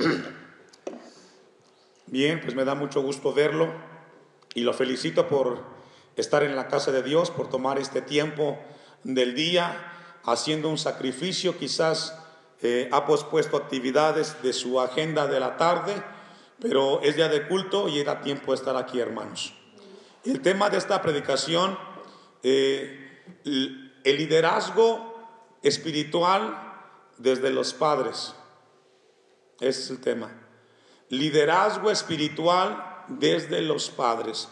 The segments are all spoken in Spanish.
Bien, pues me da mucho gusto verlo y lo felicito por estar en la casa de Dios, por tomar este tiempo del día haciendo un sacrificio, quizás eh, ha pospuesto actividades de su agenda de la tarde, pero es día de culto y era tiempo de estar aquí, hermanos. El tema de esta predicación, eh, el liderazgo espiritual desde los padres. Ese es el tema. Liderazgo espiritual desde los padres.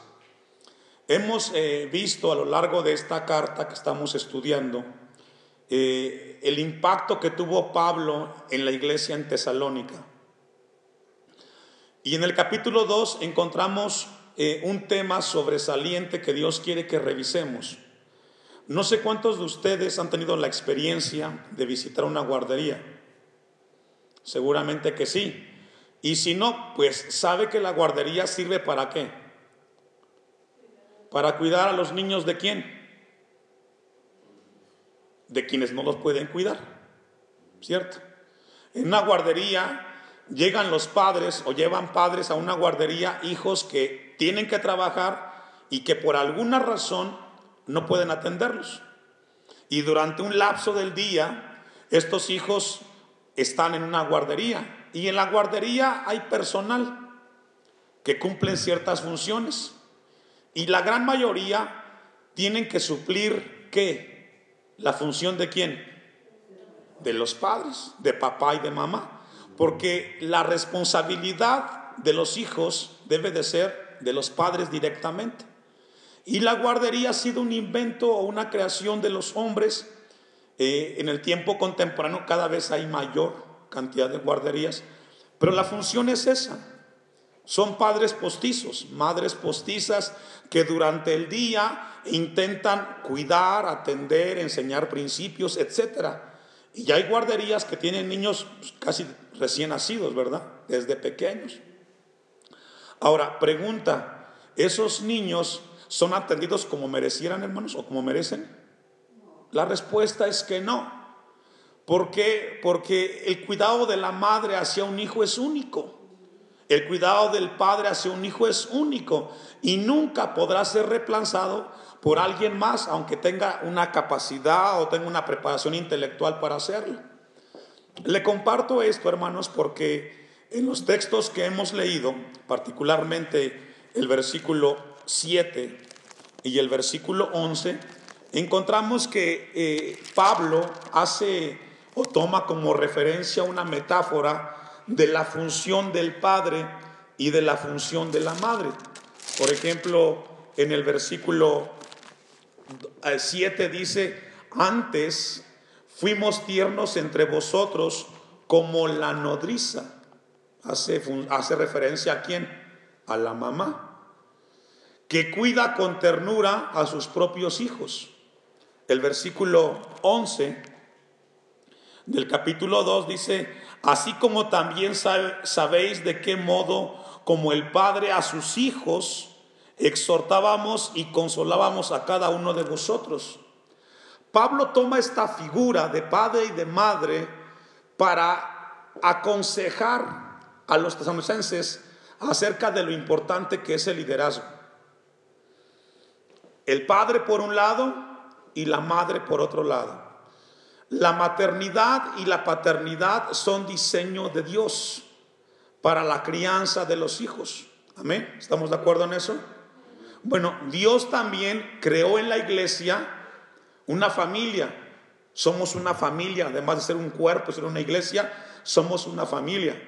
Hemos eh, visto a lo largo de esta carta que estamos estudiando eh, el impacto que tuvo Pablo en la iglesia en Tesalónica. Y en el capítulo 2 encontramos eh, un tema sobresaliente que Dios quiere que revisemos. No sé cuántos de ustedes han tenido la experiencia de visitar una guardería. Seguramente que sí. Y si no, pues sabe que la guardería sirve para qué? Para cuidar a los niños de quién? De quienes no los pueden cuidar. ¿Cierto? En una guardería llegan los padres o llevan padres a una guardería hijos que tienen que trabajar y que por alguna razón no pueden atenderlos. Y durante un lapso del día, estos hijos están en una guardería y en la guardería hay personal que cumplen ciertas funciones. Y la gran mayoría tienen que suplir qué? La función de quién? De los padres, de papá y de mamá. Porque la responsabilidad de los hijos debe de ser de los padres directamente. Y la guardería ha sido un invento o una creación de los hombres. Eh, en el tiempo contemporáneo cada vez hay mayor cantidad de guarderías, pero la función es esa. Son padres postizos, madres postizas que durante el día intentan cuidar, atender, enseñar principios, etc. Y ya hay guarderías que tienen niños pues, casi recién nacidos, ¿verdad? Desde pequeños. Ahora, pregunta, ¿esos niños son atendidos como merecieran, hermanos, o como merecen? La respuesta es que no. ¿Por qué? Porque el cuidado de la madre hacia un hijo es único. El cuidado del padre hacia un hijo es único y nunca podrá ser reemplazado por alguien más, aunque tenga una capacidad o tenga una preparación intelectual para hacerlo. Le comparto esto, hermanos, porque en los textos que hemos leído, particularmente el versículo 7 y el versículo 11, encontramos que eh, Pablo hace o toma como referencia una metáfora de la función del padre y de la función de la madre. Por ejemplo, en el versículo 7 eh, dice, antes fuimos tiernos entre vosotros como la nodriza. Hace, hace referencia a quién? A la mamá, que cuida con ternura a sus propios hijos. El versículo 11 del capítulo 2 dice, así como también sabéis de qué modo como el Padre a sus hijos exhortábamos y consolábamos a cada uno de vosotros. Pablo toma esta figura de padre y de madre para aconsejar a los tesalonicenses acerca de lo importante que es el liderazgo. El padre por un lado y la madre por otro lado. La maternidad y la paternidad son diseño de Dios para la crianza de los hijos. Amén. ¿Estamos de acuerdo en eso? Bueno, Dios también creó en la iglesia una familia. Somos una familia, además de ser un cuerpo, ser una iglesia, somos una familia.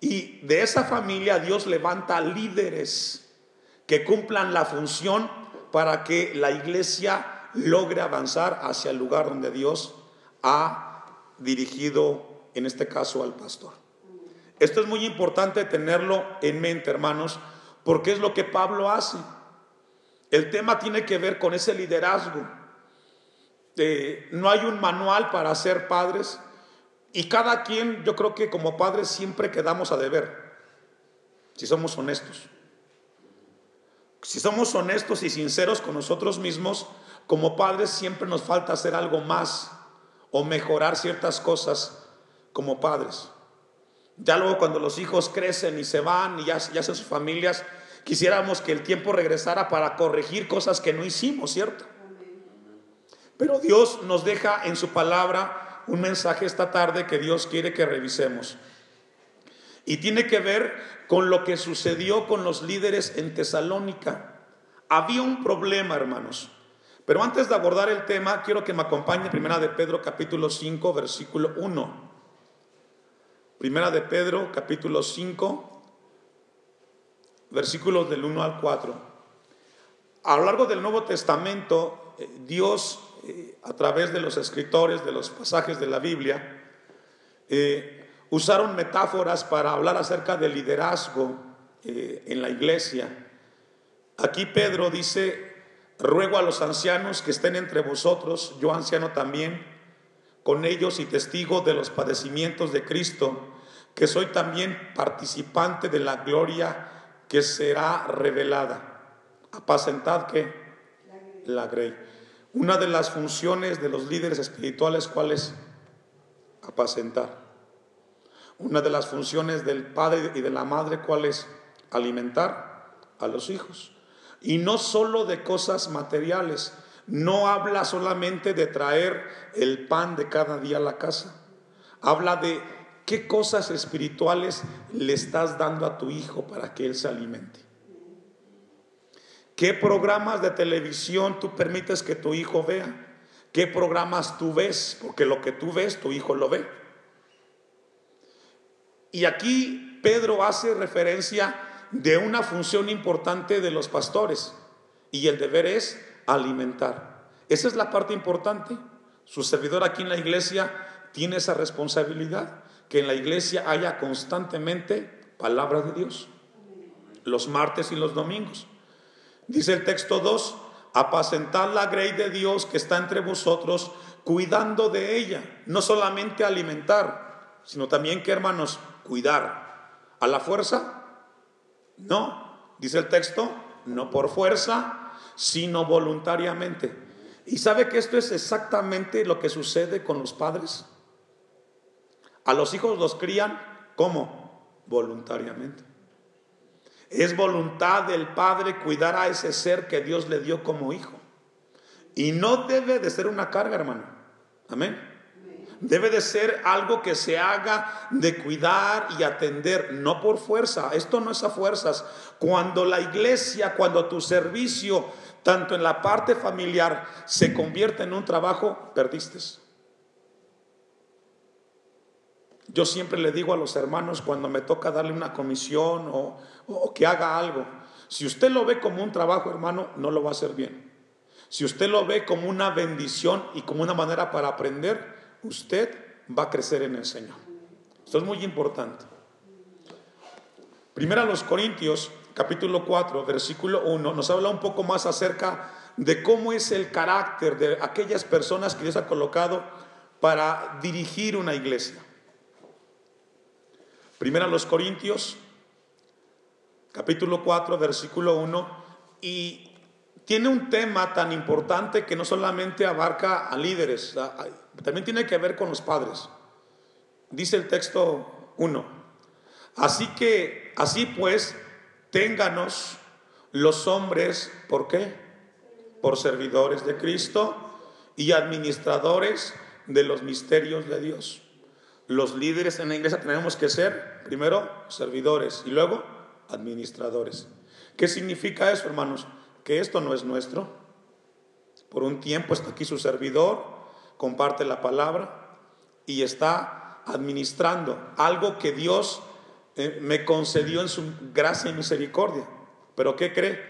Y de esa familia Dios levanta líderes que cumplan la función para que la iglesia logre avanzar hacia el lugar donde Dios ha dirigido, en este caso, al pastor. Esto es muy importante tenerlo en mente, hermanos, porque es lo que Pablo hace. El tema tiene que ver con ese liderazgo. no hay un manual para ser padres y cada quien, yo creo que como padres siempre quedamos a deber, si somos honestos. Si somos honestos y sinceros con nosotros mismos, como padres siempre nos falta hacer algo más o mejorar ciertas cosas como padres. Ya luego cuando los hijos crecen y se van y ya, ya hacen sus familias, quisiéramos que el tiempo regresara para corregir cosas que no hicimos, ¿cierto? Pero Dios nos deja en su palabra un mensaje esta tarde que Dios quiere que revisemos. Y tiene que ver con lo que sucedió con los líderes en Tesalónica. Había un problema, hermanos. Pero antes de abordar el tema, quiero que me acompañe Primera de Pedro capítulo 5, versículo 1. Primera de Pedro capítulo 5, versículos del 1 al 4. A lo largo del Nuevo Testamento, eh, Dios, eh, a través de los escritores, de los pasajes de la Biblia, eh, usaron metáforas para hablar acerca del liderazgo en la iglesia. Aquí Pedro dice, Ruego a los ancianos que estén entre vosotros, yo anciano también, con ellos y testigo de los padecimientos de Cristo, que soy también participante de la gloria que será revelada. Apacentad que la grey. Una de las funciones de los líderes espirituales, ¿cuál es? Apacentar. Una de las funciones del padre y de la madre, ¿cuál es? Alimentar a los hijos. Y no solo de cosas materiales. No habla solamente de traer el pan de cada día a la casa. Habla de qué cosas espirituales le estás dando a tu hijo para que él se alimente. ¿Qué programas de televisión tú permites que tu hijo vea? ¿Qué programas tú ves? Porque lo que tú ves, tu hijo lo ve. Y aquí Pedro hace referencia de una función importante de los pastores y el deber es alimentar. Esa es la parte importante. Su servidor aquí en la iglesia tiene esa responsabilidad, que en la iglesia haya constantemente palabra de Dios, los martes y los domingos. Dice el texto 2, apacentar la grey de Dios que está entre vosotros, cuidando de ella, no solamente alimentar, sino también que hermanos, cuidar. A la fuerza, no, dice el texto, no por fuerza, sino voluntariamente. ¿Y sabe que esto es exactamente lo que sucede con los padres? A los hijos los crían, ¿cómo? Voluntariamente. Es voluntad del padre cuidar a ese ser que Dios le dio como hijo. Y no debe de ser una carga, hermano. Amén. Debe de ser algo que se haga de cuidar y atender, no por fuerza. Esto no es a fuerzas. Cuando la iglesia, cuando tu servicio, tanto en la parte familiar, se convierte en un trabajo, perdiste. Yo siempre le digo a los hermanos cuando me toca darle una comisión o, o, que haga algo, si usted lo ve como un trabajo, hermano, no lo va a hacer bien. Si usted lo ve como una bendición y como una manera para aprender, usted va a crecer en el Señor. Esto es muy importante. Primera a los Corintios, capítulo 4, versículo 1, nos habla un poco más acerca de cómo es el carácter de aquellas personas que Dios ha colocado para dirigir una iglesia. Primera a los Corintios, capítulo 4, versículo 1, y tiene un tema tan importante que no solamente abarca a líderes, también tiene que ver con los padres. Dice el texto 1. Así que, así pues, ténganos los hombres, ¿por qué? Por servidores de Cristo y administradores de los misterios de Dios. Los líderes en la iglesia tenemos que ser, primero, servidores y luego, administradores. ¿Qué significa eso, hermanos? Que esto no es nuestro. Por un tiempo está aquí su servidor, comparte la palabra y está administrando algo que Dios eh, me concedió en su gracia y misericordia. Pero ¿qué cree?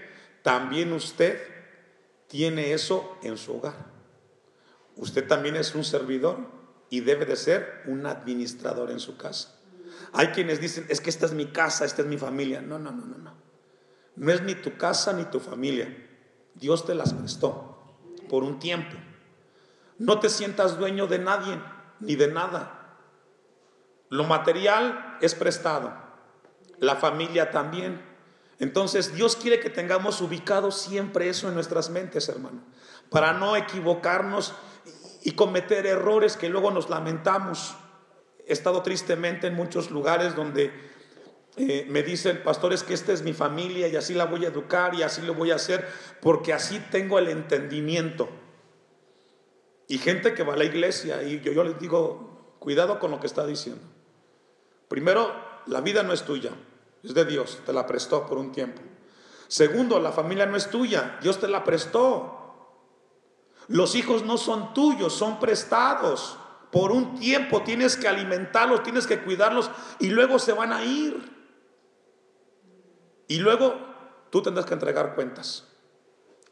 También usted tiene eso en su hogar. Usted también es un servidor y debe de ser un administrador en su casa. Hay quienes dicen, es que esta es mi casa, esta es mi familia. No, no, no, no, no. No es ni tu casa ni tu familia. Dios te las prestó por un tiempo. No te sientas dueño de nadie ni de nada. Lo material es prestado. La familia también. Entonces Dios quiere que tengamos ubicado siempre eso en nuestras mentes, hermano, para no equivocarnos y cometer errores que luego nos lamentamos he estado tristemente en muchos lugares donde eh, me dice el pastor es que esta es mi familia y así la voy a educar y así lo voy a hacer porque así tengo el entendimiento. Y gente que va a la iglesia y yo, yo les digo, cuidado con lo que está diciendo. Primero, la vida no es tuya, es de Dios, te la prestó por un tiempo. Segundo, la familia no es tuya, Dios te la prestó. Los hijos no son tuyos, son prestados. Por un tiempo tienes que alimentarlos, tienes que cuidarlos y luego se van a ir. Y luego tú tendrás que entregar cuentas.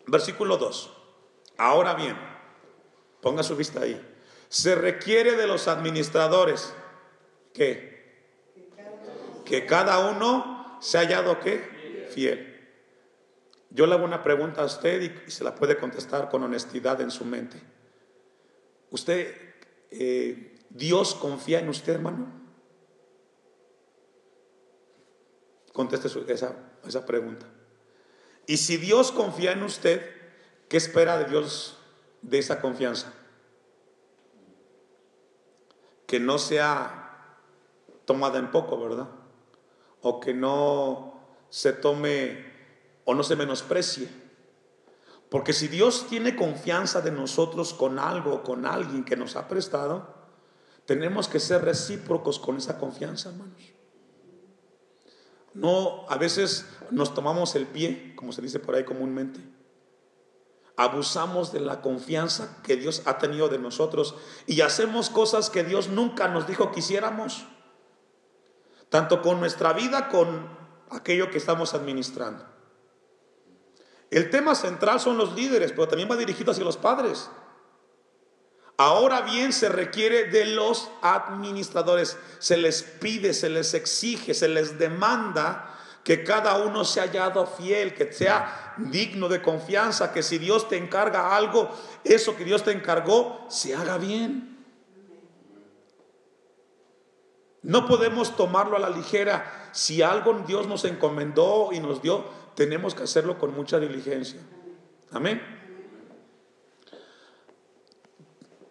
Versículo 2. Ahora bien, ponga su vista ahí. Se requiere de los administradores que que cada uno se ha hallado qué? Fiel. Yo le hago una pregunta a usted y se la puede contestar con honestidad en su mente. ¿Usted, eh, Dios confía en usted, hermano? Conteste esa, esa pregunta. Y si Dios confía en usted, ¿qué espera de Dios de esa confianza? Que no sea tomada en poco, ¿verdad? O que no se tome o no se menosprecie. Porque si Dios tiene confianza de nosotros con algo o con alguien que nos ha prestado, tenemos que ser recíprocos con esa confianza, hermanos. No, a veces nos tomamos el pie, como se dice por ahí comúnmente. Abusamos de la confianza que Dios ha tenido de nosotros y hacemos cosas que Dios nunca nos dijo que hiciéramos. Tanto con nuestra vida, con aquello que estamos administrando. El tema central son los líderes, pero también va dirigido hacia los padres. Ahora bien, se requiere de los administradores, se les pide, se les exige, se les demanda que cada uno sea hallado fiel, que sea digno de confianza, que si Dios te encarga algo, eso que Dios te encargó, se haga bien. No podemos tomarlo a la ligera. Si algo Dios nos encomendó y nos dio, tenemos que hacerlo con mucha diligencia. Amén.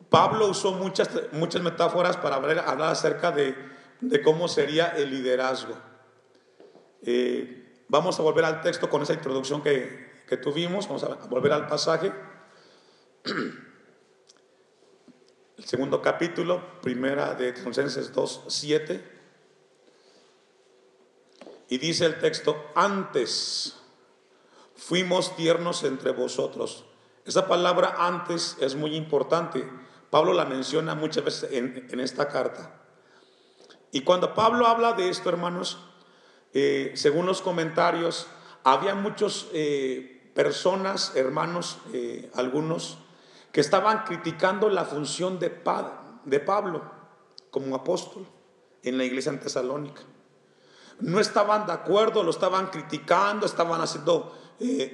Pablo usó muchas, muchas metáforas para hablar, acerca de, cómo sería el liderazgo. Eh, vamos a volver al texto con esa introducción que, tuvimos, vamos a volver al pasaje. El segundo capítulo, primera de Tesalonicenses 2, 7. Y dice el texto, antes fuimos tiernos entre vosotros. Esa palabra antes es muy importante. Pablo la menciona muchas veces en, esta carta. Y cuando Pablo habla de esto, hermanos, eh, según los comentarios, había muchas eh, personas, hermanos, eh, algunos, que estaban criticando la función de, de Pablo como apóstol en la iglesia en Tesalónica no estaban de acuerdo, lo estaban criticando, estaban haciendo,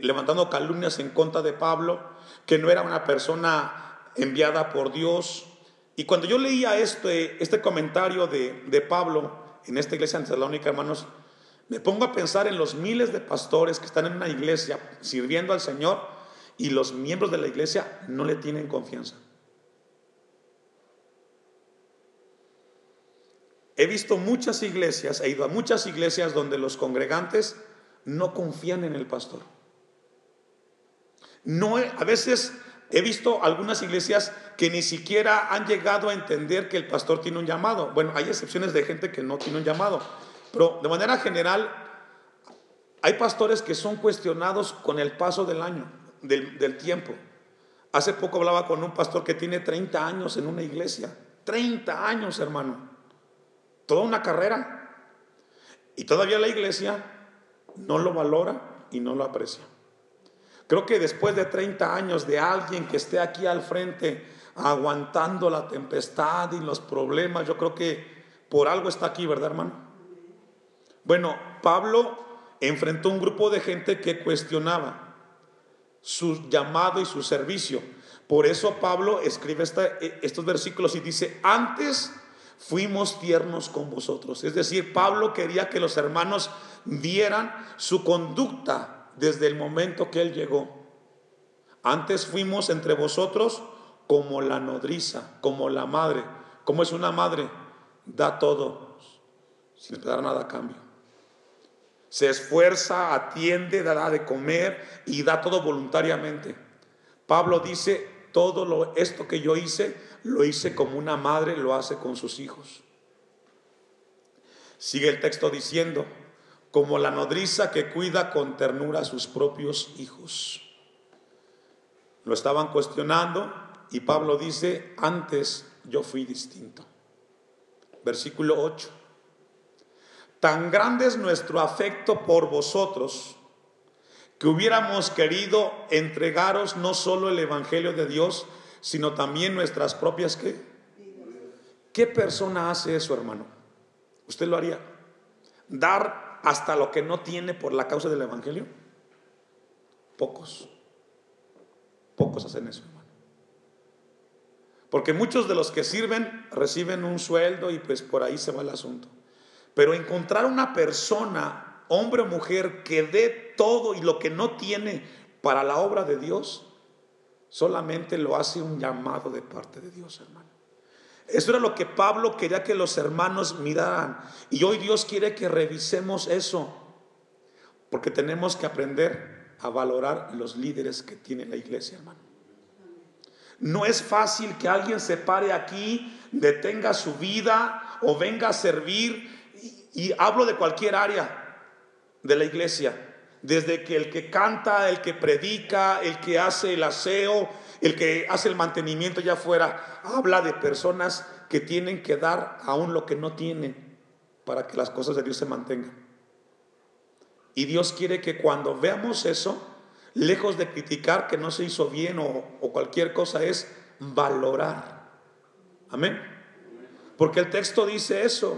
levantando calumnias en contra de Pablo, que no era una persona enviada por Dios. Y cuando yo leía este, este comentario de, de Pablo en esta iglesia en Tesalónica, hermanos, me pongo a pensar en los miles de pastores que están en una iglesia sirviendo al Señor y los miembros de la iglesia no le tienen confianza. He visto muchas iglesias, he ido a muchas iglesias donde los congregantes no confían en el pastor. No, a veces he visto algunas iglesias que ni siquiera han llegado a entender que el pastor tiene un llamado. Bueno, hay excepciones de gente que no tiene un llamado, pero de manera general hay pastores que son cuestionados con el paso del año, del, del tiempo. Hace poco hablaba con un pastor que tiene 30 años en una iglesia. 30 años, hermano toda una carrera. Y todavía la iglesia no lo valora y no lo aprecia. Creo que después de 30 años de alguien que esté aquí al frente aguantando la tempestad y los problemas, yo creo que por algo está aquí, ¿verdad, hermano? Bueno, Pablo enfrentó un grupo de gente que cuestionaba su llamado y su servicio. Por eso Pablo escribe estos versículos y dice, antes fuimos tiernos con vosotros. Es decir, Pablo quería que los hermanos vieran su conducta desde el momento que él llegó. Antes fuimos entre vosotros como la nodriza, como la madre. ¿Cómo es una madre? da todo sin esperar nada a cambio. Se esfuerza, atiende, da de comer y da todo voluntariamente. Pablo dice, todo lo, esto que yo hice, lo hice como una madre lo hace con sus hijos. Sigue el texto diciendo, como la nodriza que cuida con ternura a sus propios hijos. Lo estaban cuestionando y Pablo dice, antes yo fui distinto. Versículo 8. Tan grande es nuestro afecto por vosotros que hubiéramos querido entregaros no solo el Evangelio de Dios, sino también nuestras propias qué. ¿Qué persona hace eso, hermano? ¿Usted lo haría? ¿Dar hasta lo que no tiene por la causa del Evangelio? Pocos. Pocos hacen eso, hermano. Porque muchos de los que sirven reciben un sueldo y pues por ahí se va el asunto. Pero encontrar una persona, hombre o mujer, que dé todo y lo que no tiene para la obra de Dios, solamente lo hace un llamado de parte de Dios, hermano. Eso era lo que Pablo quería que los hermanos miraran. Y hoy Dios quiere que revisemos eso. Porque tenemos que aprender a valorar los líderes que tiene la iglesia, hermano. No es fácil que alguien se pare aquí, detenga su vida o venga a servir y hablo de cualquier área de la iglesia, desde que el que canta, el que predica, el que hace el aseo, el que hace el mantenimiento allá afuera, habla de personas que tienen que dar aún lo que no tienen para que las cosas de Dios se mantengan. Y Dios quiere que cuando veamos eso, lejos de criticar que no se hizo bien o, o cualquier cosa, es valorar. Amén. Porque el texto dice eso.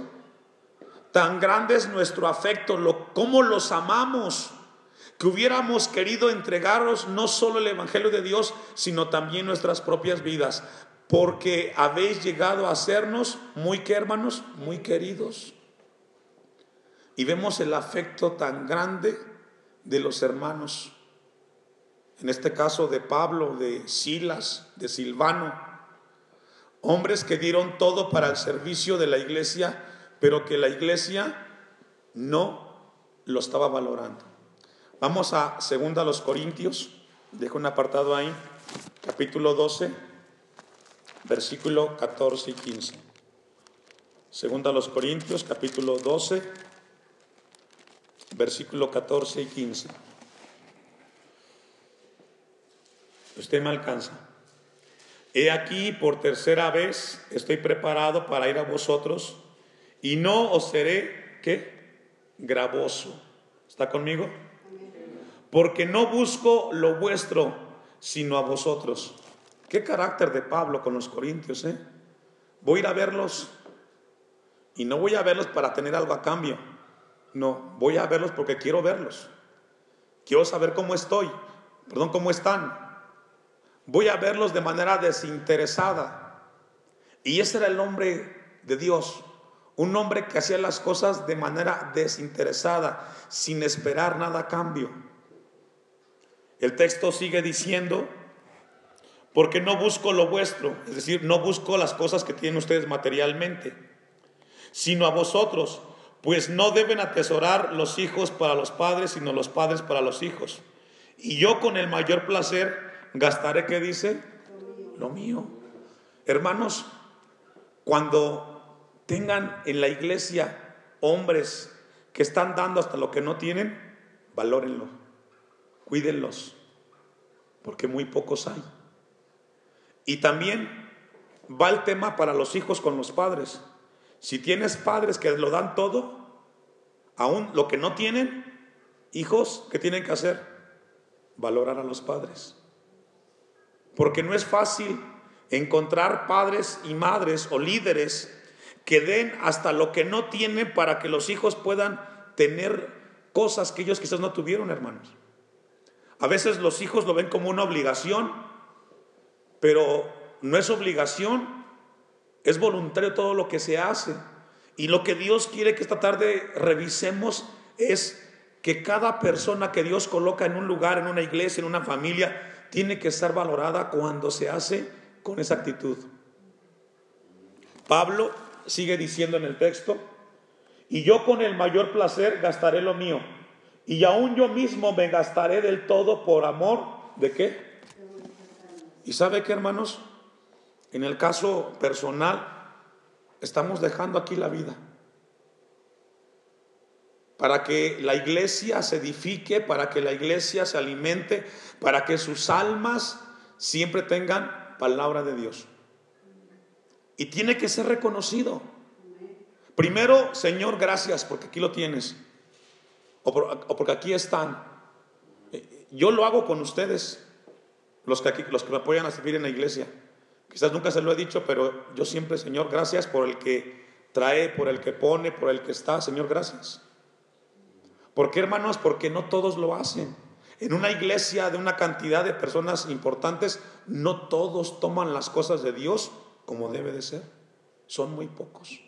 Tan grande es nuestro afecto, lo, cómo los amamos, hubiéramos querido entregaros no solo el Evangelio de Dios, sino también nuestras propias vidas, porque habéis llegado a sernos muy que hermanos, muy queridos. Y vemos el afecto tan grande de los hermanos, en este caso de Pablo, de Silas, de Silvano, hombres que dieron todo para el servicio de la iglesia pero que la iglesia no lo estaba valorando. Vamos a segunda los Corintios, dejo un apartado ahí, capítulo 12, versículo 14 y 15. Segunda los Corintios, capítulo 12, versículo 14 y 15. Usted me alcanza. He aquí por tercera vez estoy preparado para ir a vosotros y no os seré, ¿qué? Gravoso. ¿Está conmigo? Porque no busco lo vuestro, sino a vosotros. Qué carácter de Pablo con los corintios, ¿eh? Voy a ir a verlos y no voy a verlos para tener algo a cambio. No, voy a verlos porque quiero verlos. Quiero saber cómo estoy, perdón, cómo están. Voy a verlos de manera desinteresada. Y ese era el nombre de Dios. Un hombre que hacía las cosas de manera desinteresada, sin esperar nada a cambio. El texto sigue diciendo, porque no busco lo vuestro, es decir, no busco las cosas que tienen ustedes materialmente, sino a vosotros, pues no deben atesorar los hijos para los padres, sino los padres para los hijos. Y yo con el mayor placer gastaré, ¿qué dice? Lo mío. Hermanos, cuando tengan en la iglesia hombres que están dando hasta lo que no tienen, valórenlo, cuídenlos, porque muy pocos hay. Y también va el tema para los hijos con los padres. Si tienes padres que lo dan todo, aún lo que no tienen, hijos, ¿qué tienen que hacer? Valorar a los padres. Porque no es fácil encontrar padres y madres o líderes que den hasta lo que no tienen para que los hijos puedan tener cosas que ellos quizás no tuvieron, hermanos. A veces los hijos lo ven como una obligación, pero no es obligación, es voluntario todo lo que se hace. Y lo que Dios quiere que esta tarde revisemos es que cada persona que Dios coloca en un lugar, en una iglesia, en una familia, tiene que ser valorada cuando se hace con esa actitud. Pablo sigue diciendo en el texto, y yo con el mayor placer gastaré lo mío, y aún yo mismo me gastaré del todo por amor de qué? Y sabe qué, hermanos, en el caso personal, estamos dejando aquí la vida para que la iglesia se edifique, para que la iglesia se alimente, para que sus almas siempre tengan palabra de Dios. Y tiene que ser reconocido. Primero, Señor, gracias porque aquí lo tienes. O, porque aquí están. Yo lo hago con ustedes, los que, aquí, los que me apoyan a servir en la iglesia. Quizás nunca se lo he dicho, pero yo siempre, Señor, gracias por el que trae, por el que pone, por el que está. Señor, gracias. ¿Por qué, hermanos? Porque no todos lo hacen. En una iglesia de una cantidad de personas importantes, no todos toman las cosas de Dios como debe de ser. Son muy pocos.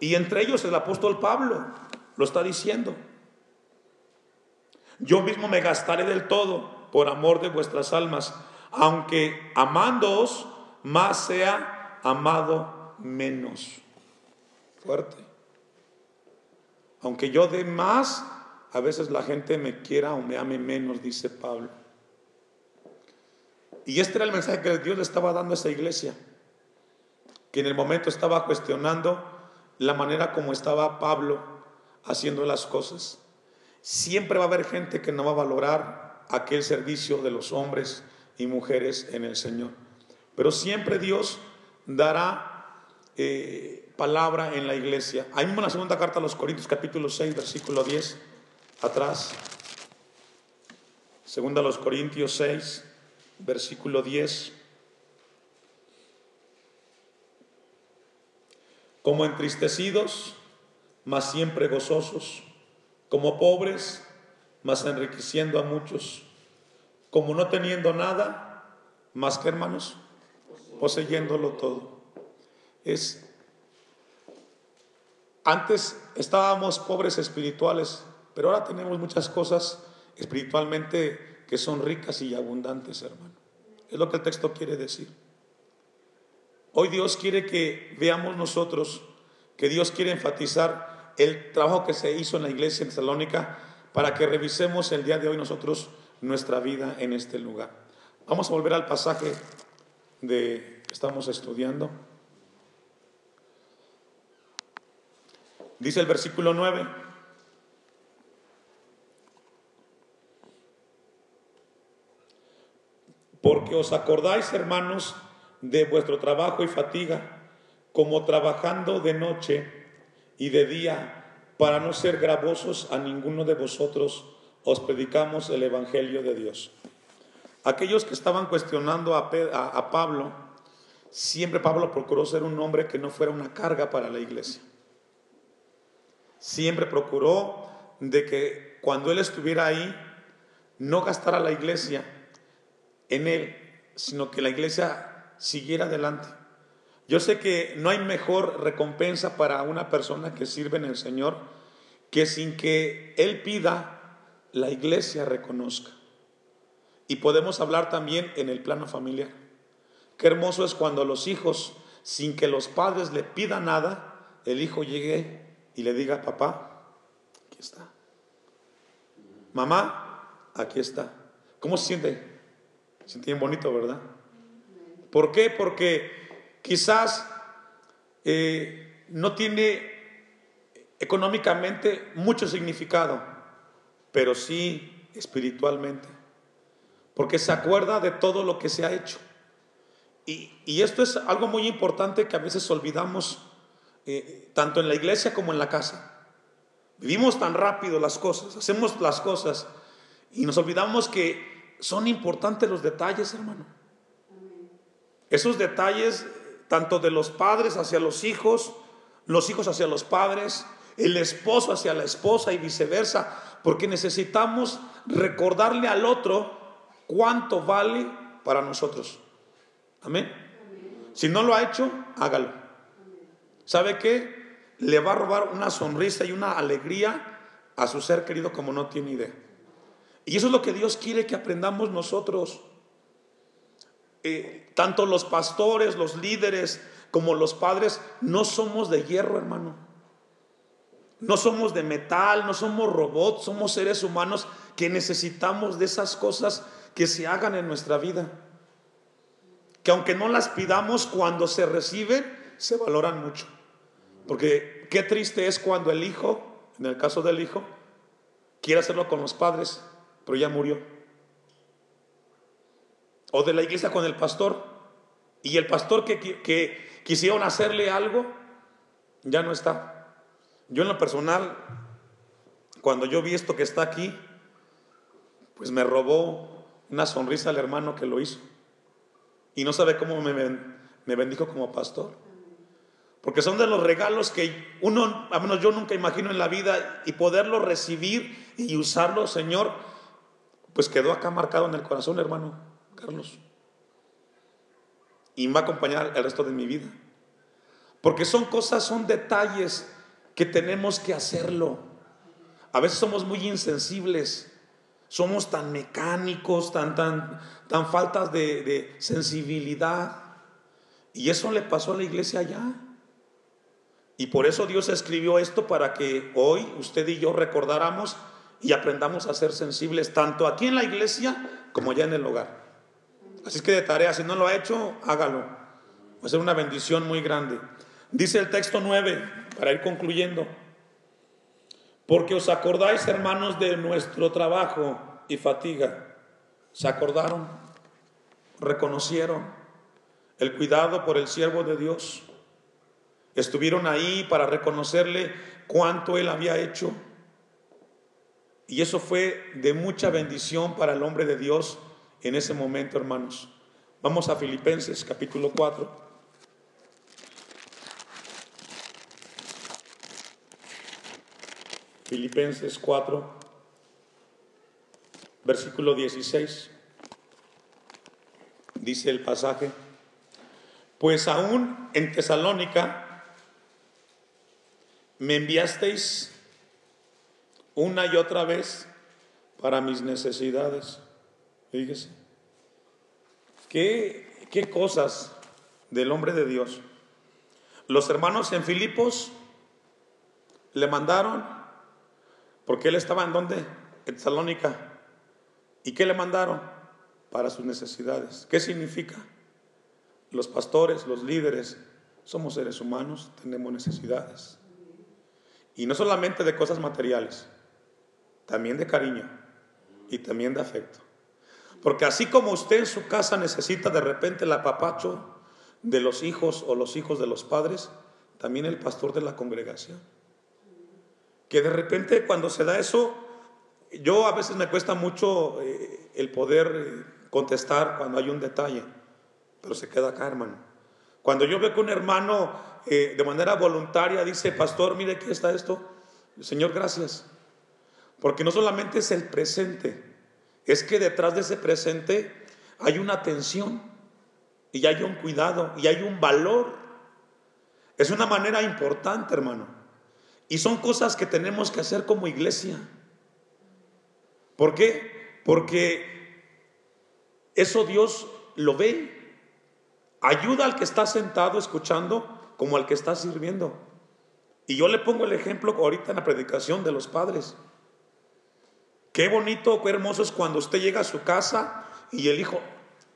Y entre ellos el apóstol Pablo lo está diciendo. Yo mismo me gastaré del todo por amor de vuestras almas, aunque amándoos más sea amado menos. Fuerte. Aunque yo dé más, a veces la gente me quiera o me ame menos, dice Pablo. Y este era el mensaje que Dios le estaba dando a esa iglesia, que en el momento estaba cuestionando la manera como estaba Pablo haciendo las cosas. Siempre va a haber gente que no va a valorar aquel servicio de los hombres y mujeres en el Señor. Pero siempre Dios dará eh, palabra en la iglesia. Ahí mismo en la segunda carta a los Corintios capítulo 6, versículo 10 atrás. Segunda a los Corintios 6, versículo 10. Como entristecidos, mas siempre gozosos, como pobres, mas enriqueciendo a muchos, como no teniendo nada, más que hermanos, poseyéndolo todo. Es antes estábamos pobres espirituales, pero ahora tenemos muchas cosas espiritualmente que son ricas y abundantes, hermano. Es lo que el texto quiere decir. Hoy Dios quiere que veamos nosotros que Dios quiere enfatizar el trabajo que se hizo en la iglesia en Tesalónica para que revisemos el día de hoy nosotros nuestra vida en este lugar. Vamos a volver al pasaje de que estamos estudiando. Dice el versículo 9. Porque os acordáis, hermanos, de vuestro trabajo y fatiga, como trabajando de noche y de día, para no ser gravosos a ninguno de vosotros, os predicamos el Evangelio de Dios. Aquellos que estaban cuestionando a, a Pablo, siempre Pablo procuró ser un hombre que no fuera una carga para la iglesia. Siempre procuró de que cuando él estuviera ahí, no gastara la iglesia en él, sino que la iglesia siguiera adelante. Yo sé que no hay mejor recompensa para una persona que sirve en el Señor que sin que Él pida, la iglesia reconozca. Y podemos hablar también en el plano familiar. Qué hermoso es cuando los hijos, sin que los padres le pidan nada, el hijo llegue y le diga, papá, aquí está. Mamá, aquí está. ¿Cómo se siente? Se entiende bonito, ¿verdad? ¿Por qué? Porque quizás eh, no tiene económicamente mucho significado, pero sí espiritualmente. Porque se acuerda de todo lo que se ha hecho. Y, esto es algo muy importante que a veces olvidamos, eh, tanto en la iglesia como en la casa. Vivimos tan rápido las cosas, hacemos las cosas y nos olvidamos que son importantes los detalles, hermano. Esos detalles, tanto de los padres hacia los hijos, los hijos hacia los padres, el esposo hacia la esposa y viceversa, porque necesitamos recordarle al otro cuánto vale para nosotros. Amén. Si no lo ha hecho, hágalo. ¿Sabe qué? Le va a robar una sonrisa y una alegría a su ser querido como no tiene idea. Y eso es lo que Dios quiere que aprendamos nosotros. Eh, tanto los pastores, los líderes, como los padres, no somos de hierro, hermano. No somos de metal, no somos robots, somos seres humanos que necesitamos de esas cosas que se hagan en nuestra vida. Que aunque no las pidamos, cuando se reciben, se valoran mucho. Porque qué triste es cuando el hijo, en el caso del hijo, quiere hacerlo con los padres, pero ya murió. O de la iglesia con el pastor, y el pastor que, quisieron hacerle algo, ya no está. Yo en lo personal, cuando yo vi esto que está aquí, pues me robó una sonrisa al hermano que lo hizo. Y no sabe cómo me, me bendijo como pastor. Porque son de los regalos que uno, a menos yo nunca imagino en la vida, y poderlo recibir y usarlo, Señor, pues quedó acá marcado en el corazón, hermano Y me va a acompañar el resto de mi vida. Porque son cosas, son detalles que tenemos que hacerlo. A veces somos muy insensibles somos tan mecánicos, tan, tan, tan faltas de, sensibilidad. Y eso le pasó a la iglesia allá. Y por eso Dios escribió esto para que hoy usted y yo recordáramos y aprendamos a ser sensibles tanto aquí en la iglesia como allá en el hogar. Así que de tarea, si no lo ha hecho, hágalo. Va a ser una bendición muy grande. Dice el texto 9, para ir concluyendo. Porque os acordáis, hermanos, de nuestro trabajo y fatiga. ¿Se acordaron? ¿Reconocieron el cuidado por el siervo de Dios? Estuvieron ahí para reconocerle cuánto él había hecho. Y eso fue de mucha bendición para el hombre de Dios en ese momento, hermanos. Vamos a Filipenses capítulo 4. Filipenses 4, versículo 16. Dice el pasaje, pues aún en Tesalónica me enviasteis una y otra vez para mis necesidades. Fíjese, ¿qué, qué cosas del hombre de Dios. Los hermanos en Filipos le mandaron porque él estaba en donde? En Tesalónica. ¿Y qué le mandaron? Para sus necesidades. ¿Qué significa? Los pastores, los líderes, somos seres humanos, tenemos necesidades. Y no solamente de cosas materiales, también de cariño y también de afecto. Porque así como usted en su casa necesita de repente el apapacho de los hijos o los hijos de los padres, también el pastor de la congregación que de repente cuando se da eso, yo a veces me cuesta mucho eh, el poder eh, contestar cuando hay un detalle, pero se queda acá, hermano. Cuando yo veo que un hermano eh, de manera voluntaria dice, pastor, mire aquí está esto, Señor, gracias. Porque no solamente es el presente, es que detrás de ese presente hay una atención y hay un cuidado y hay un valor. Es una manera importante, hermano. Y son cosas que tenemos que hacer como iglesia. ¿Por qué? Porque eso Dios lo ve. Ayuda al que está sentado escuchando como al que está sirviendo. Y yo le pongo el ejemplo ahorita en la predicación de los padres. Qué bonito, qué hermoso es cuando usted llega a su casa y el hijo,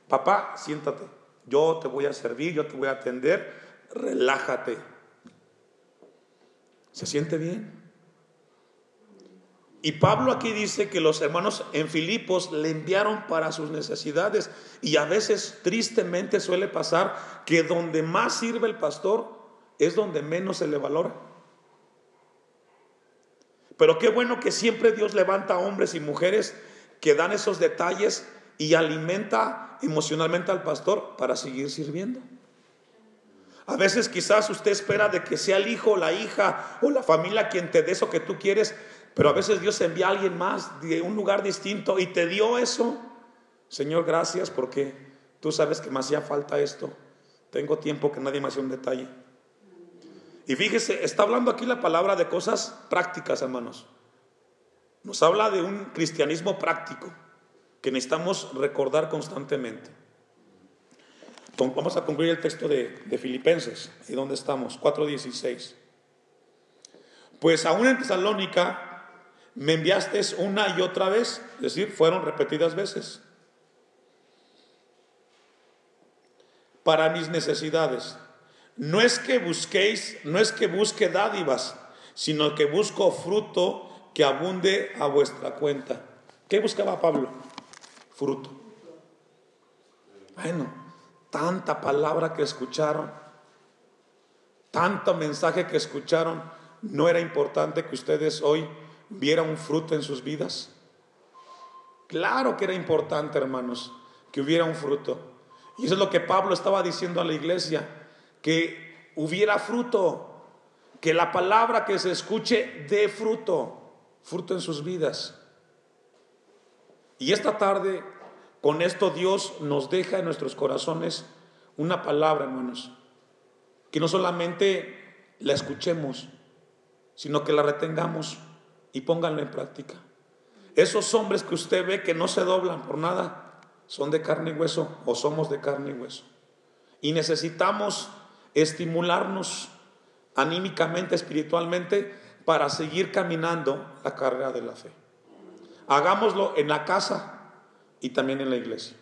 papá, siéntate, yo te voy a servir, yo te voy a atender, relájate. ¿Se siente bien? Y Pablo aquí dice que los hermanos en Filipos le enviaron para sus necesidades y a veces tristemente suele pasar que donde más sirve el pastor es donde menos se le valora. Pero qué bueno que siempre Dios levanta hombres y mujeres que dan esos detalles y alimenta emocionalmente al pastor para seguir sirviendo. A veces quizás usted espera de que sea el hijo, la hija o la familia quien te dé eso que tú quieres, pero a veces Dios envía a alguien más de un lugar distinto y te dio eso. Señor, gracias porque tú sabes que me hacía falta esto. Tengo tiempo que nadie me hace un detalle. Y fíjese, está hablando aquí la palabra de cosas prácticas, hermanos. Nos habla de un cristianismo práctico que necesitamos recordar constantemente. Vamos a concluir el texto de, Filipenses. ¿Y dónde estamos? 4.16. Pues aún en Tesalónica me enviaste una y otra vez, es decir, fueron repetidas veces, para mis necesidades. No es que busquéis, no es que busque dádivas, sino que busco fruto que abunde a vuestra cuenta. ¿Qué buscaba Pablo? Fruto. Bueno, tanta palabra que escucharon, tanto mensaje que escucharon, ¿no era importante que ustedes hoy vieran un fruto en sus vidas? Claro que era importante, hermanos, que hubiera un fruto. Y eso es lo que Pablo estaba diciendo a la iglesia, que hubiera fruto, que la palabra que se escuche dé fruto, fruto en sus vidas. Y esta tarde, con esto Dios nos deja en nuestros corazones una palabra, hermanos, que no solamente la escuchemos, sino que la retengamos y pónganla en práctica. Esos hombres que usted ve que no se doblan por nada, son de carne y hueso o somos de carne y hueso. Y necesitamos estimularnos anímicamente, espiritualmente, para seguir caminando la carrera de la fe. Hagámoslo en la casa y también en la iglesia.